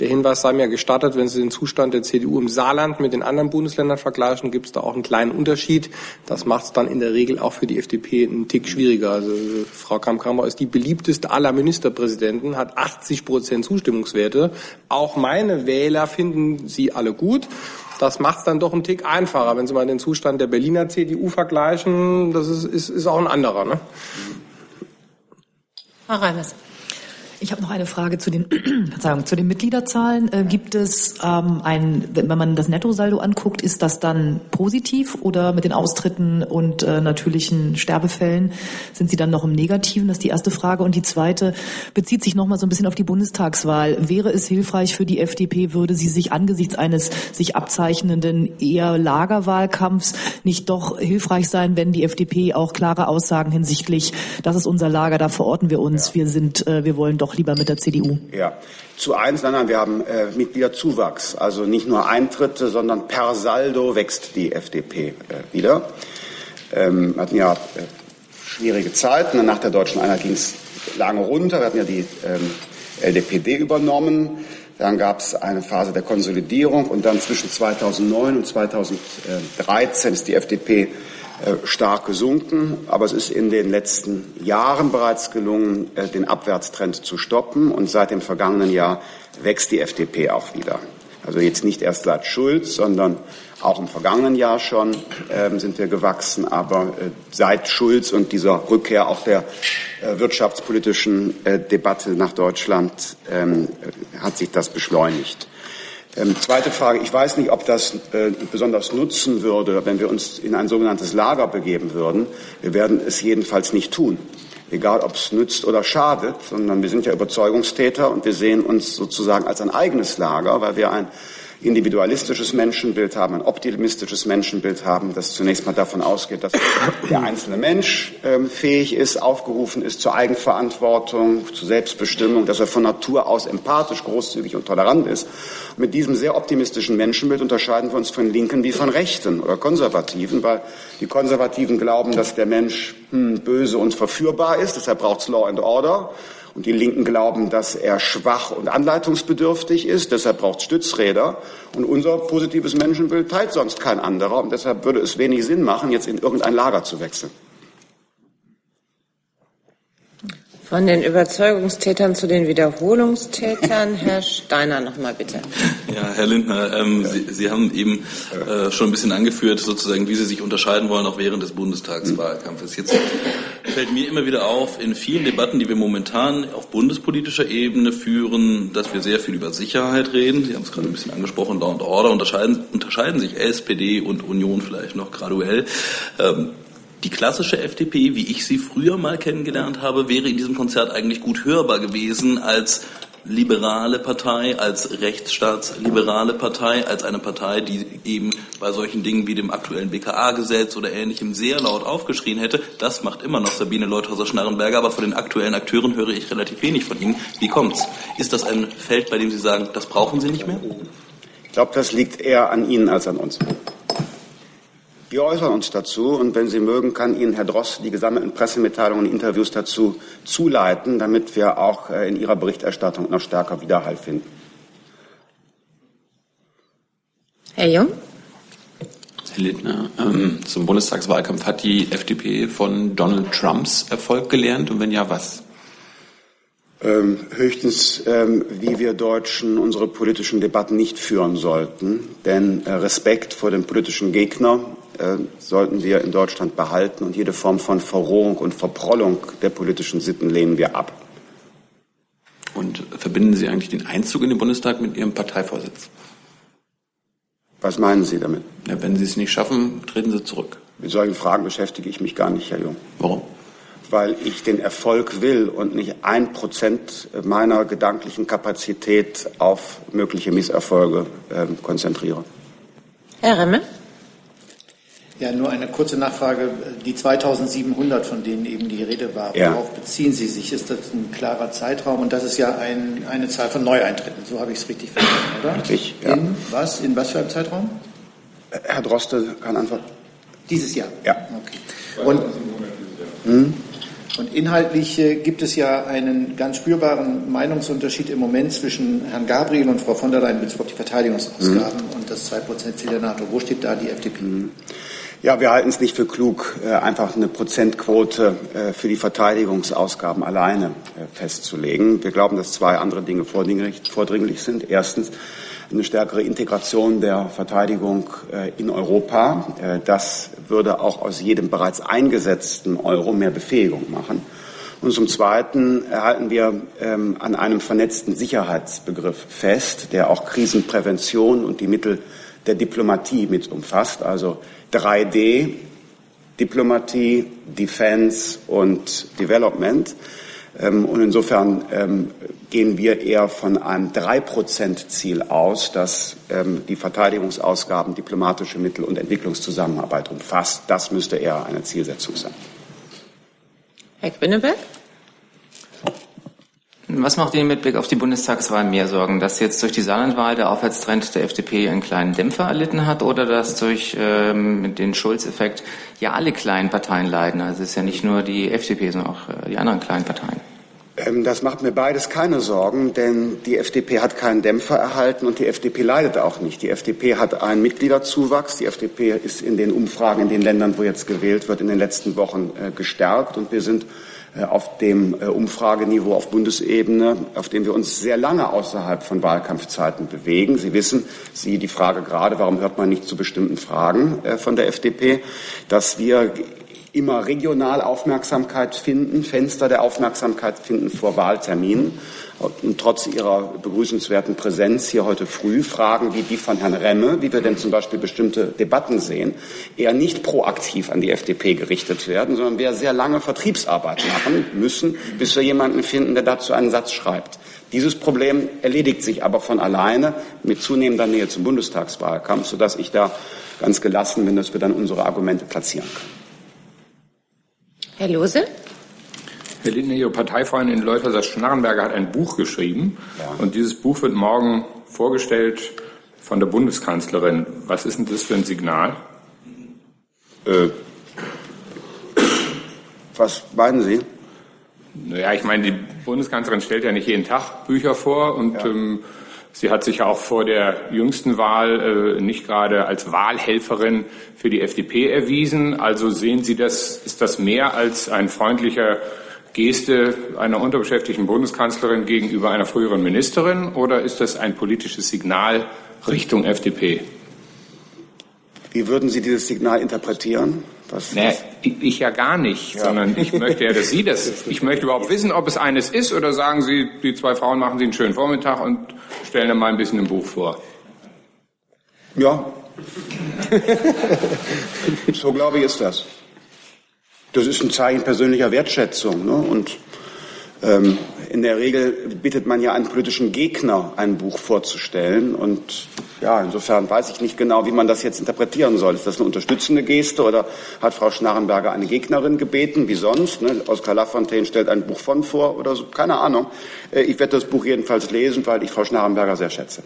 Speaker 5: der Hinweis sei mir gestattet, wenn Sie den Zustand der CDU im Saarland mit den anderen Bundesländern vergleichen, gibt es da auch einen kleinen Unterschied. Das macht es dann in der Regel auch für die FDP einen Tick schwieriger. Also Frau Kamm-Kramer ist die beliebteste aller Ministerpräsidenten, hat 80 Prozent Zustimmungswerte. Auch meine Wähler finden sie alle gut. Das macht es dann doch einen Tick einfacher. Wenn Sie mal den Zustand der Berliner CDU vergleichen, das ist, ist, ist auch ein anderer. Ne?
Speaker 13: Frau Reimers. Ich habe noch eine Frage zu den, Verzeihung, zu den Mitgliederzahlen. Äh, gibt es ähm, ein, wenn man das Nettosaldo anguckt, ist das dann positiv oder mit den Austritten und äh, natürlichen Sterbefällen sind Sie dann noch im Negativen? Das ist die erste Frage. Und die zweite bezieht sich noch mal so ein bisschen auf die Bundestagswahl. Wäre es hilfreich für die FDP, würde sie sich angesichts eines sich abzeichnenden eher Lagerwahlkampfs nicht doch hilfreich sein, wenn die FDP auch klare Aussagen hinsichtlich, das ist unser Lager, da verorten wir uns, ja. wir sind, äh, wir wollen doch doch lieber mit der CDU?
Speaker 1: Ja, zu eins, nein, nein, wir haben äh, Mitgliederzuwachs. Also nicht nur Eintritte, sondern per Saldo wächst die FDP äh, wieder. Ähm, hatten ja äh, schwierige Zeiten. Nach der deutschen Einheit ging es lange runter. Wir hatten ja die ähm, LDPD übernommen. Dann gab es eine Phase der Konsolidierung und dann zwischen 2009 und 2013 ist die FDP stark gesunken, aber es ist in den letzten Jahren bereits gelungen, äh, den Abwärtstrend zu stoppen und seit dem vergangenen Jahr wächst die FDP auch wieder. Also jetzt nicht erst seit Schulz, sondern auch im vergangenen Jahr schon äh, sind wir gewachsen, aber äh, seit Schulz und dieser Rückkehr auch der äh, wirtschaftspolitischen äh, Debatte nach Deutschland ähm, hat sich das beschleunigt. Ähm, zweite Frage. Ich weiß nicht, ob das äh, besonders nutzen würde, wenn wir uns in ein sogenanntes Lager begeben würden. Wir werden es jedenfalls nicht tun. Egal, ob es nützt oder schadet, sondern wir sind ja Überzeugungstäter und wir sehen uns sozusagen als ein eigenes Lager, weil wir ein individualistisches Menschenbild haben, ein optimistisches Menschenbild haben, das zunächst mal davon ausgeht, dass der einzelne Mensch ähm, fähig ist, aufgerufen ist zur Eigenverantwortung, zur Selbstbestimmung, dass er von Natur aus empathisch, großzügig und tolerant ist. mit diesem sehr optimistischen Menschenbild unterscheiden wir uns von Linken wie von Rechten oder Konservativen, weil die Konservativen glauben, dass der Mensch hm, böse und verführbar ist, deshalb braucht es Law and Order. Und die Linken glauben, dass er schwach und anleitungsbedürftig ist, deshalb braucht Stützräder. Und unser positives Menschenbild teilt sonst kein anderer. Und deshalb würde es wenig Sinn machen, jetzt in irgendein Lager zu wechseln.
Speaker 2: Von den Überzeugungstätern zu den Wiederholungstätern. Herr Steiner, noch mal bitte.
Speaker 8: Ja, Herr Lindner, ähm, Sie, Sie, haben eben äh, schon ein bisschen angeführt, sozusagen, wie Sie sich unterscheiden wollen, auch während des Bundestagswahlkampfes. Jetzt fällt mir immer wieder auf, in vielen Debatten, die wir momentan auf bundespolitischer Ebene führen, dass wir sehr viel über Sicherheit reden. Sie haben es gerade ein bisschen angesprochen, Law and Order. Unterscheiden, unterscheiden sich SPD und Union vielleicht noch graduell. Ähm, die klassische FDP, wie ich sie früher mal kennengelernt habe, wäre in diesem Konzert eigentlich gut hörbar gewesen als liberale Partei, als rechtsstaatsliberale Partei, als eine Partei, die eben bei solchen Dingen wie dem aktuellen BKA-Gesetz oder ähnlichem sehr laut aufgeschrien hätte. Das macht immer noch Sabine Leuthauser-Schnarrenberger, aber von den aktuellen Akteuren höre ich relativ wenig von Ihnen. Wie kommt's? Ist das ein Feld, bei dem Sie sagen, das brauchen Sie nicht mehr?
Speaker 1: Ich glaube, das liegt eher an Ihnen als an uns. Wir äußern uns dazu und wenn Sie mögen, kann Ihnen Herr Dross die gesammelten Pressemitteilungen und Interviews dazu zuleiten, damit wir auch äh, in Ihrer Berichterstattung noch stärker Widerhall finden.
Speaker 2: Herr Jung?
Speaker 9: Herr Lindner, ähm, zum Bundestagswahlkampf hat die FDP von Donald Trumps Erfolg gelernt und wenn ja, was?
Speaker 1: Ähm, höchstens, ähm, wie wir Deutschen unsere politischen Debatten nicht führen sollten. Denn äh, Respekt vor dem politischen Gegner sollten wir in Deutschland behalten und jede Form von Verrohung und Verprollung der politischen Sitten lehnen wir ab.
Speaker 9: Und verbinden Sie eigentlich den Einzug in den Bundestag mit Ihrem Parteivorsitz?
Speaker 1: Was meinen Sie damit?
Speaker 9: Ja, wenn Sie es nicht schaffen, treten Sie zurück.
Speaker 1: Mit solchen Fragen beschäftige ich mich gar nicht, Herr Jung.
Speaker 9: Warum?
Speaker 1: Weil ich den Erfolg will und nicht ein Prozent meiner gedanklichen Kapazität auf mögliche Misserfolge äh, konzentriere.
Speaker 2: Herr Remme?
Speaker 7: Ja, nur eine kurze Nachfrage. Die 2700, von denen eben die Rede war,
Speaker 1: ja.
Speaker 7: worauf beziehen Sie sich? Ist das ein klarer Zeitraum? Und das ist ja ein, eine Zahl von Neueintritten. So habe ich es richtig verstanden, oder?
Speaker 1: Richtig, ja.
Speaker 7: In was? In was für einem Zeitraum?
Speaker 1: Herr Droste kann antworten.
Speaker 7: Dieses Jahr?
Speaker 1: Ja.
Speaker 7: Okay. Und, hm? und inhaltlich äh, gibt es ja einen ganz spürbaren Meinungsunterschied im Moment zwischen Herrn Gabriel und Frau von der Leyen in Bezug auf die Verteidigungsausgaben mhm. und das 2%-Ziel der NATO. Wo steht da die FDP? Mhm.
Speaker 1: Ja, wir halten es nicht für klug, äh, einfach eine Prozentquote äh, für die Verteidigungsausgaben alleine festzulegen. Wir glauben, dass zwei andere Dinge vordringlich sind. Erstens eine stärkere Integration der Verteidigung äh, in Europa. Äh, das würde auch aus jedem bereits eingesetzten Euro mehr Befähigung machen. Und zum Zweiten erhalten wir ähm, an einem vernetzten Sicherheitsbegriff fest, der auch Krisenprävention und die Mittel der Diplomatie mit umfasst, also 3D, Diplomatie, Defense und Development. Ähm, und insofern ähm, gehen wir eher von einem Drei-Prozent-Ziel aus, das ähm, die Verteidigungsausgaben, diplomatische Mittel und Entwicklungszusammenarbeit umfasst. Das müsste eher eine Zielsetzung sein.
Speaker 2: Herr Grüneberg?
Speaker 6: Was macht Ihnen mit Blick auf die Bundestagswahl mehr Sorgen? Dass jetzt durch die Saarlandwahl der Aufwärtstrend der FDP einen kleinen Dämpfer erlitten hat oder dass durch ähm, den Schulz-Effekt ja alle kleinen Parteien leiden? Also es ist ja nicht nur die FDP, sondern auch äh, die anderen kleinen Parteien.
Speaker 1: Ähm, das macht mir beides keine Sorgen, denn die FDP hat keinen Dämpfer erhalten und die FDP leidet auch nicht. Die FDP hat einen Mitgliederzuwachs. Die FDP ist in den Umfragen in den Ländern, wo jetzt gewählt wird, in den letzten Wochen äh, gestärkt und wir sind auf dem äh, Umfrageniveau auf Bundesebene, auf dem wir uns sehr lange außerhalb von Wahlkampfzeiten bewegen. Sie wissen, Sie die Frage gerade, warum hört man nicht zu bestimmten Fragen von der FDP, dass wir immer regional Aufmerksamkeit finden, Fenster der Aufmerksamkeit finden vor Wahlterminen. Und trotz Ihrer begrüßenswerten Präsenz hier heute früh Fragen wie die von Herrn Remme, wie wir denn zum Beispiel bestimmte Debatten sehen, eher nicht proaktiv an die FDP gerichtet werden, sondern wir sehr lange Vertriebsarbeit machen müssen, bis wir jemanden finden, der dazu einen Satz schreibt. Dieses Problem erledigt sich aber von alleine mit zunehmender Nähe zum Bundestagswahlkampf, sodass ich da ganz gelassen bin, dass wir dann unsere Argumente platzieren können.
Speaker 2: Herr Lose?
Speaker 10: Herr Lindner, Ihre Parteifreundin Leuthers Schnarrenberger hat ein Buch geschrieben. Ja. Und dieses Buch wird morgen vorgestellt von der Bundeskanzlerin. Was ist denn das für ein Signal?
Speaker 1: Äh, was meinen Sie?
Speaker 10: Naja, ich meine, die Bundeskanzlerin stellt ja nicht jeden Tag Bücher vor und ja. ähm, Sie hat sich auch vor der jüngsten Wahl äh, nicht gerade als Wahlhelferin für die FDP erwiesen. Also sehen Sie das, ist das mehr als ein freundlicher Geste einer unterbeschäftigten Bundeskanzlerin gegenüber einer früheren Ministerin oder ist das ein politisches Signal Richtung FDP?
Speaker 1: Wie würden Sie dieses Signal interpretieren?
Speaker 10: Was, nee, ich, ja gar nicht, ja. sondern ich möchte ja, dass Sie das. Ich möchte überhaupt wissen, ob es eines ist oder sagen Sie, die zwei Frauen machen Sie einen schönen Vormittag und stellen dann mal ein bisschen im Buch vor.
Speaker 1: Ja. so glaube ich ist das. Das ist ein Zeichen persönlicher Wertschätzung. Ne? Und ähm, in der Regel bittet man ja einen politischen Gegner, ein Buch vorzustellen. Und ja, insofern weiß ich nicht genau, wie man das jetzt interpretieren soll. Ist das eine unterstützende Geste oder hat Frau Schnarrenberger eine Gegnerin gebeten, wie sonst? Ne? Oskar Lafontaine stellt ein Buch von vor oder so, keine Ahnung. Äh, ich werde das Buch jedenfalls lesen, weil ich Frau Schnarrenberger sehr schätze.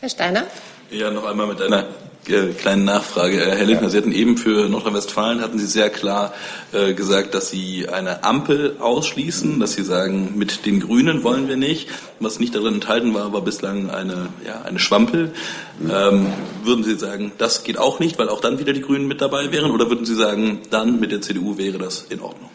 Speaker 2: Herr Steiner?
Speaker 8: Ja, noch einmal mit einer äh, kleine Nachfrage. Äh, Herr Lindner, ja. Sie hatten eben für Nordrhein-Westfalen hatten Sie sehr klar äh, gesagt, dass Sie eine Ampel ausschließen, dass Sie sagen, mit den Grünen wollen wir nicht. Was nicht darin enthalten war, war bislang eine, ja, eine Schwampel. Mhm. Ähm, würden Sie sagen, das geht auch nicht, weil auch dann wieder die Grünen mit dabei wären? Oder würden Sie sagen, dann mit der CDU wäre das in Ordnung?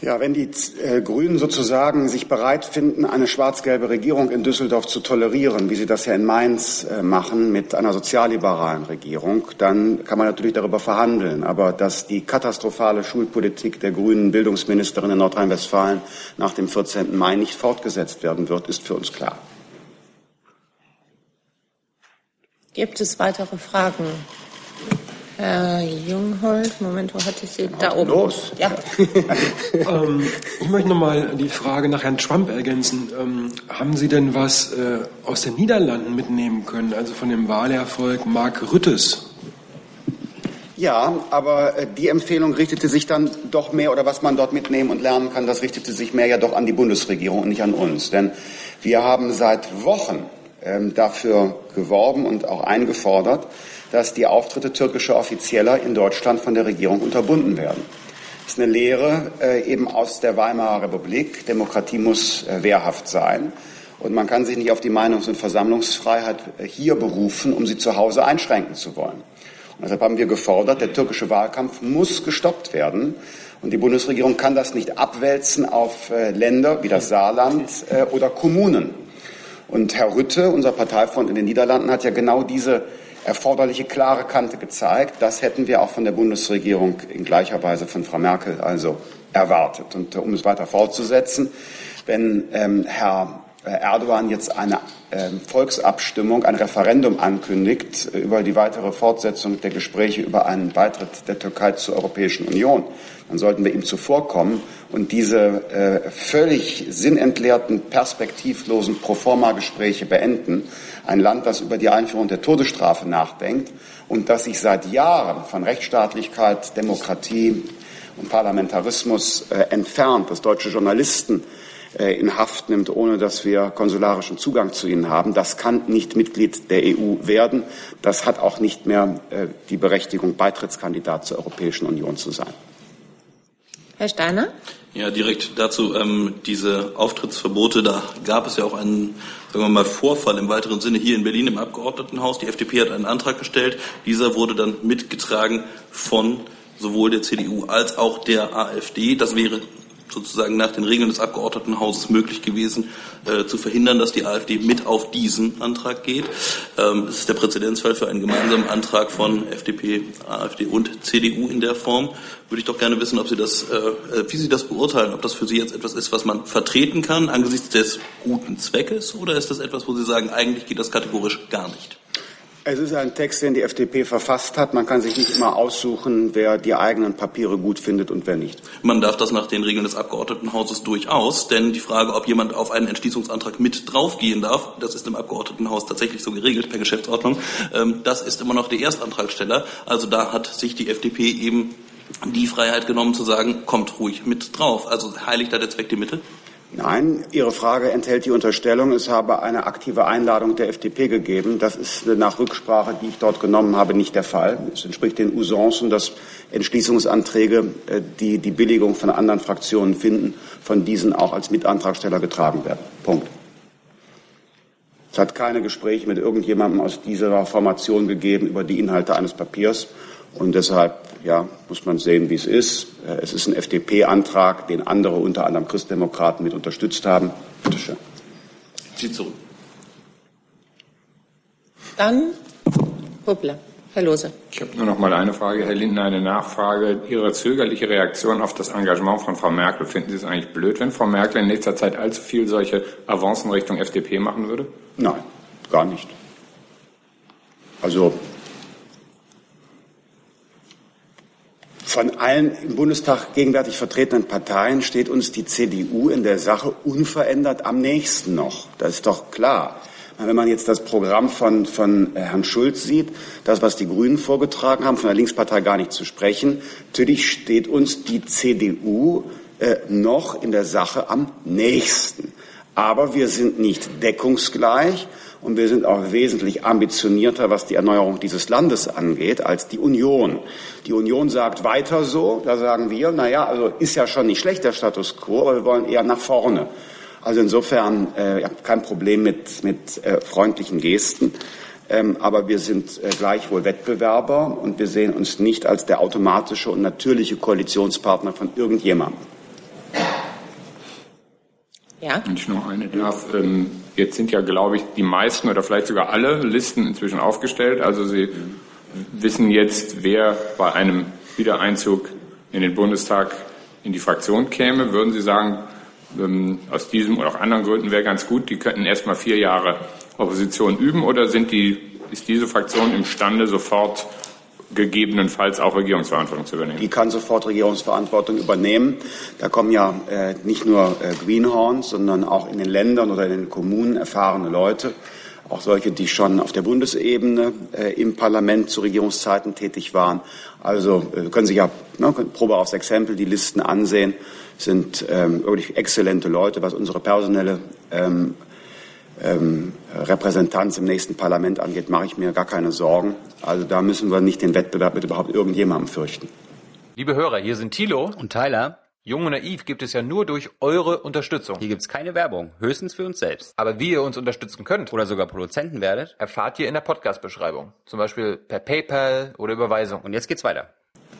Speaker 1: Ja, wenn die äh, Grünen sozusagen sich bereit finden, eine schwarz-gelbe Regierung in Düsseldorf zu tolerieren, wie sie das ja in Mainz äh, machen mit einer sozialliberalen Regierung, dann kann man natürlich darüber verhandeln. Aber dass die katastrophale Schulpolitik der grünen Bildungsministerin in Nordrhein-Westfalen nach dem 14. Mai nicht fortgesetzt werden wird, ist für uns klar.
Speaker 2: Gibt es weitere Fragen? Herr Junghold, Moment, wo hatte ich Sie? Da oben. Los. Ja.
Speaker 12: ähm, ich möchte noch mal die Frage nach Herrn Trump ergänzen. Ähm, haben Sie denn was äh, aus den Niederlanden mitnehmen können, also von dem Wahlerfolg Mark Rüttes?
Speaker 1: Ja, aber äh, die Empfehlung richtete sich dann doch mehr, oder was man dort mitnehmen und lernen kann, das richtete sich mehr ja doch an die Bundesregierung und nicht an uns. Denn wir haben seit Wochen dafür geworben und auch eingefordert, dass die Auftritte türkischer Offizieller in Deutschland von der Regierung unterbunden werden. Das ist eine Lehre äh, eben aus der Weimarer Republik. Demokratie muss äh, wehrhaft sein. Und man kann sich nicht auf die Meinungs- und Versammlungsfreiheit äh, hier berufen, um sie zu Hause einschränken zu wollen. Und deshalb haben wir gefordert, der türkische Wahlkampf muss gestoppt werden. Und die Bundesregierung kann das nicht abwälzen auf Länder wie das Saarland oder Kommunen. Und Herr Rütte, unser Parteifreund in den Niederlanden, hat ja genau diese erforderliche klare Kante gezeigt. Das hätten wir auch von der Bundesregierung in gleicher Weise von Frau Merkel also erwartet. Und um es weiter fortzusetzen, wenn ähm, Herr äh, Erdogan jetzt eine ähm, Volksabstimmung, ein Referendum ankündigt äh, über die weitere Fortsetzung der Gespräche über einen Beitritt der Türkei zur Europäischen Union, dann sollten wir ihm zuvorkommen und diese äh, völlig sinnentleerten, perspektivlosen Proforma-Gespräche beenden. Ein Land, das über die Einführung der Todesstrafe nachdenkt und das sich seit Jahren von Rechtsstaatlichkeit, Demokratie und Parlamentarismus entfernt, das deutsche Journalisten äh, in Haft nimmt, ohne dass wir konsularischen Zugang zu ihnen haben. Das kann nicht Mitglied der EU werden. Das hat auch nicht mehr äh, die Berechtigung, Beitrittskandidat zur Europäischen Union zu sein.
Speaker 2: Herr Steiner?
Speaker 8: Ja, direkt dazu. Ähm, diese Auftrittsverbote, da gab es ja auch einen, sagen wir mal, Vorfall im weiteren Sinne hier in Berlin im Abgeordnetenhaus. Die FDP hat einen Antrag gestellt. Dieser wurde dann mitgetragen von sowohl der CDU als auch der AfD. Das wäre sozusagen nach den Regeln des Abgeordnetenhauses möglich gewesen, äh, zu verhindern, dass die AfD mit auf diesen Antrag geht. Ähm, es ist der Präzedenzfall für einen gemeinsamen Antrag von FDP, AfD und CDU in der Form. Würde ich doch gerne wissen, ob Sie das, äh, äh, wie Sie das beurteilen, ob das für Sie jetzt etwas ist, was man vertreten kann angesichts des guten Zweckes, oder ist das etwas, wo Sie sagen, eigentlich geht das kategorisch gar nicht?
Speaker 1: Es ist ein Text, den die FDP verfasst hat. Man kann sich nicht immer aussuchen, wer die eigenen Papiere gut findet und wer nicht.
Speaker 8: Man darf das nach den Regeln des Abgeordnetenhauses durchaus, denn die Frage, ob jemand auf einen Entschließungsantrag mit draufgehen darf, das ist im Abgeordnetenhaus tatsächlich so geregelt per Geschäftsordnung, ähm, das ist immer noch der Erstantragsteller. Also da hat sich die FDP eben die Freiheit genommen zu sagen, kommt ruhig mit drauf. Also heiligt da der Zweck die Mittel?
Speaker 1: Nein, Ihre Frage enthält die Unterstellung, es habe eine aktive Einladung der FDP gegeben. Das ist nach Rücksprache, die ich dort genommen habe, nicht der Fall. Es entspricht den Usancen, dass Entschließungsanträge, äh, die die Billigung von anderen Fraktionen finden, von diesen auch als Mitantragsteller getragen werden. Punkt. Es hat keine Gespräche mit irgendjemandem aus dieser Formation gegeben über die Inhalte eines Papiers. Und deshalb ja, muss man sehen, wie es ist. Äh, es ist ein FDP-Antrag, den andere, unter anderem Christdemokraten, mit unterstützt haben. Bitte schön.
Speaker 8: Sie zurück.
Speaker 2: Dann Huppler. Herr Lose.
Speaker 10: Ich habe nur noch mal eine Frage, Herr Lindner, eine Nachfrage. Ihre zögerliche Reaktion auf das Engagement von Frau Merkel, finden Sie es eigentlich blöd, wenn Frau Merkel in nächster Zeit allzu viel solche Avancen Richtung FDP machen würde?
Speaker 1: Nein, gar nicht. Also Von allen im Bundestag gegenwärtig vertretenen Parteien steht uns die CDU in der Sache unverändert am nächsten noch. Das ist doch klar. Wenn man jetzt das Programm von, von Herrn Schulz sieht, das, was die Grünen vorgetragen haben, von der Linkspartei gar nicht zu sprechen, natürlich steht uns die CDU äh, noch in der Sache am nächsten. Aber wir sind nicht deckungsgleich und wir sind auch wesentlich ambitionierter, was die Erneuerung dieses Landes angeht, als die Union. Die Union sagt weiter so, da sagen wir, na ja, also ist ja schon nicht schlecht der Status quo, aber wir wollen eher nach vorne. Also insofern äh, ja, kein Problem mit, mit äh, freundlichen Gesten. Ähm, aber wir sind äh, gleichwohl Wettbewerber und wir sehen uns nicht als der automatische und natürliche Koalitionspartner von irgendjemandem.
Speaker 2: Ja.
Speaker 10: Wenn ich noch eine darf. Ähm, jetzt sind ja, glaube ich, die meisten oder vielleicht sogar alle Listen inzwischen aufgestellt. Also Sie wissen jetzt, wer bei einem Wiedereinzug in den Bundestag in die Fraktion käme. Würden Sie sagen, ähm, aus diesem oder auch anderen Gründen wäre ganz gut, die könnten erst mal vier Jahre Opposition üben oder sind die, ist diese Fraktion imstande, sofort gegebenenfalls auch Regierungsverantwortung zu übernehmen.
Speaker 1: Die kann sofort Regierungsverantwortung übernehmen. Da kommen ja äh, nicht nur äh, Greenhorns, sondern auch in den Ländern oder in den Kommunen erfahrene Leute, auch solche, die schon auf der Bundesebene äh, im Parlament zu Regierungszeiten tätig waren. Also äh, können sich ja ne, Probe aufs Exempel die Listen ansehen, sind ähm, wirklich exzellente Leute, was unsere personelle ähm, ähm, Repräsentanz im nächsten Parlament angeht, mache ich mir gar keine Sorgen. Also da müssen wir nicht den Wettbewerb mit überhaupt irgendjemandem fürchten.
Speaker 3: Liebe Hörer, hier sind Thilo
Speaker 4: und Tyler.
Speaker 3: Jung und Naiv gibt es ja nur durch eure Unterstützung.
Speaker 4: Hier gibt es keine Werbung, höchstens für uns selbst.
Speaker 3: Aber wie ihr uns unterstützen könnt
Speaker 4: oder sogar Produzenten werdet,
Speaker 3: erfahrt ihr in der Podcast-Beschreibung. Zum Beispiel per PayPal oder Überweisung.
Speaker 4: Und jetzt geht's weiter.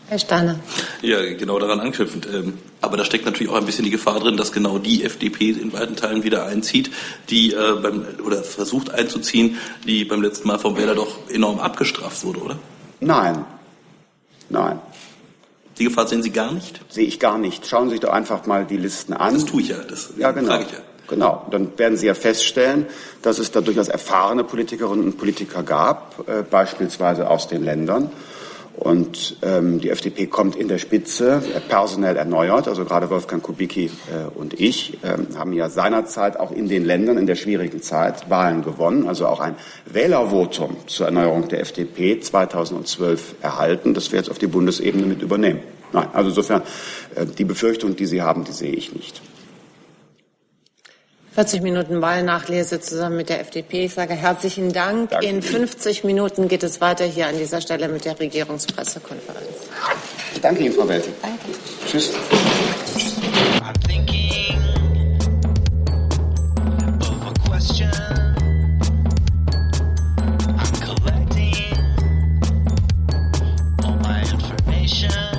Speaker 2: Herr Steiner.
Speaker 8: Ja, genau daran anknüpfend. Ähm, aber da steckt natürlich auch ein bisschen die Gefahr drin, dass genau die FDP in weiten Teilen wieder einzieht, die äh, beim oder versucht einzuziehen, die beim letzten Mal vom Wähler doch enorm abgestraft wurde, oder?
Speaker 1: Nein. Nein.
Speaker 8: Die Gefahr sehen Sie gar nicht?
Speaker 1: Sehe ich gar nicht. Schauen Sie sich doch einfach mal die Listen an.
Speaker 8: Das tue ich ja. Das
Speaker 1: ja, genau.
Speaker 8: frage ich ja.
Speaker 1: Genau. Dann werden Sie ja feststellen, dass es da durchaus erfahrene Politikerinnen und Politiker gab, äh, beispielsweise aus den Ländern, und ähm, die FDP kommt in der Spitze äh, personell erneuert. Also gerade Wolfgang Kubicki äh, und ich äh, haben ja seinerzeit auch in den Ländern in der schwierigen Zeit Wahlen gewonnen. Also auch ein Wählervotum zur Erneuerung der FDP 2012 erhalten. Das wir jetzt auf die Bundesebene mit übernehmen. Nein, also insofern äh, die Befürchtung, die Sie haben, die sehe ich nicht.
Speaker 2: 40 Minuten Wahlnachlese zusammen mit der FDP. Ich sage herzlichen Dank. Danke. In 50 Minuten geht es weiter hier an dieser Stelle mit der Regierungspressekonferenz.
Speaker 1: Ich danke Ihnen, Frau Welti.
Speaker 2: Danke.
Speaker 1: Tschüss.
Speaker 14: information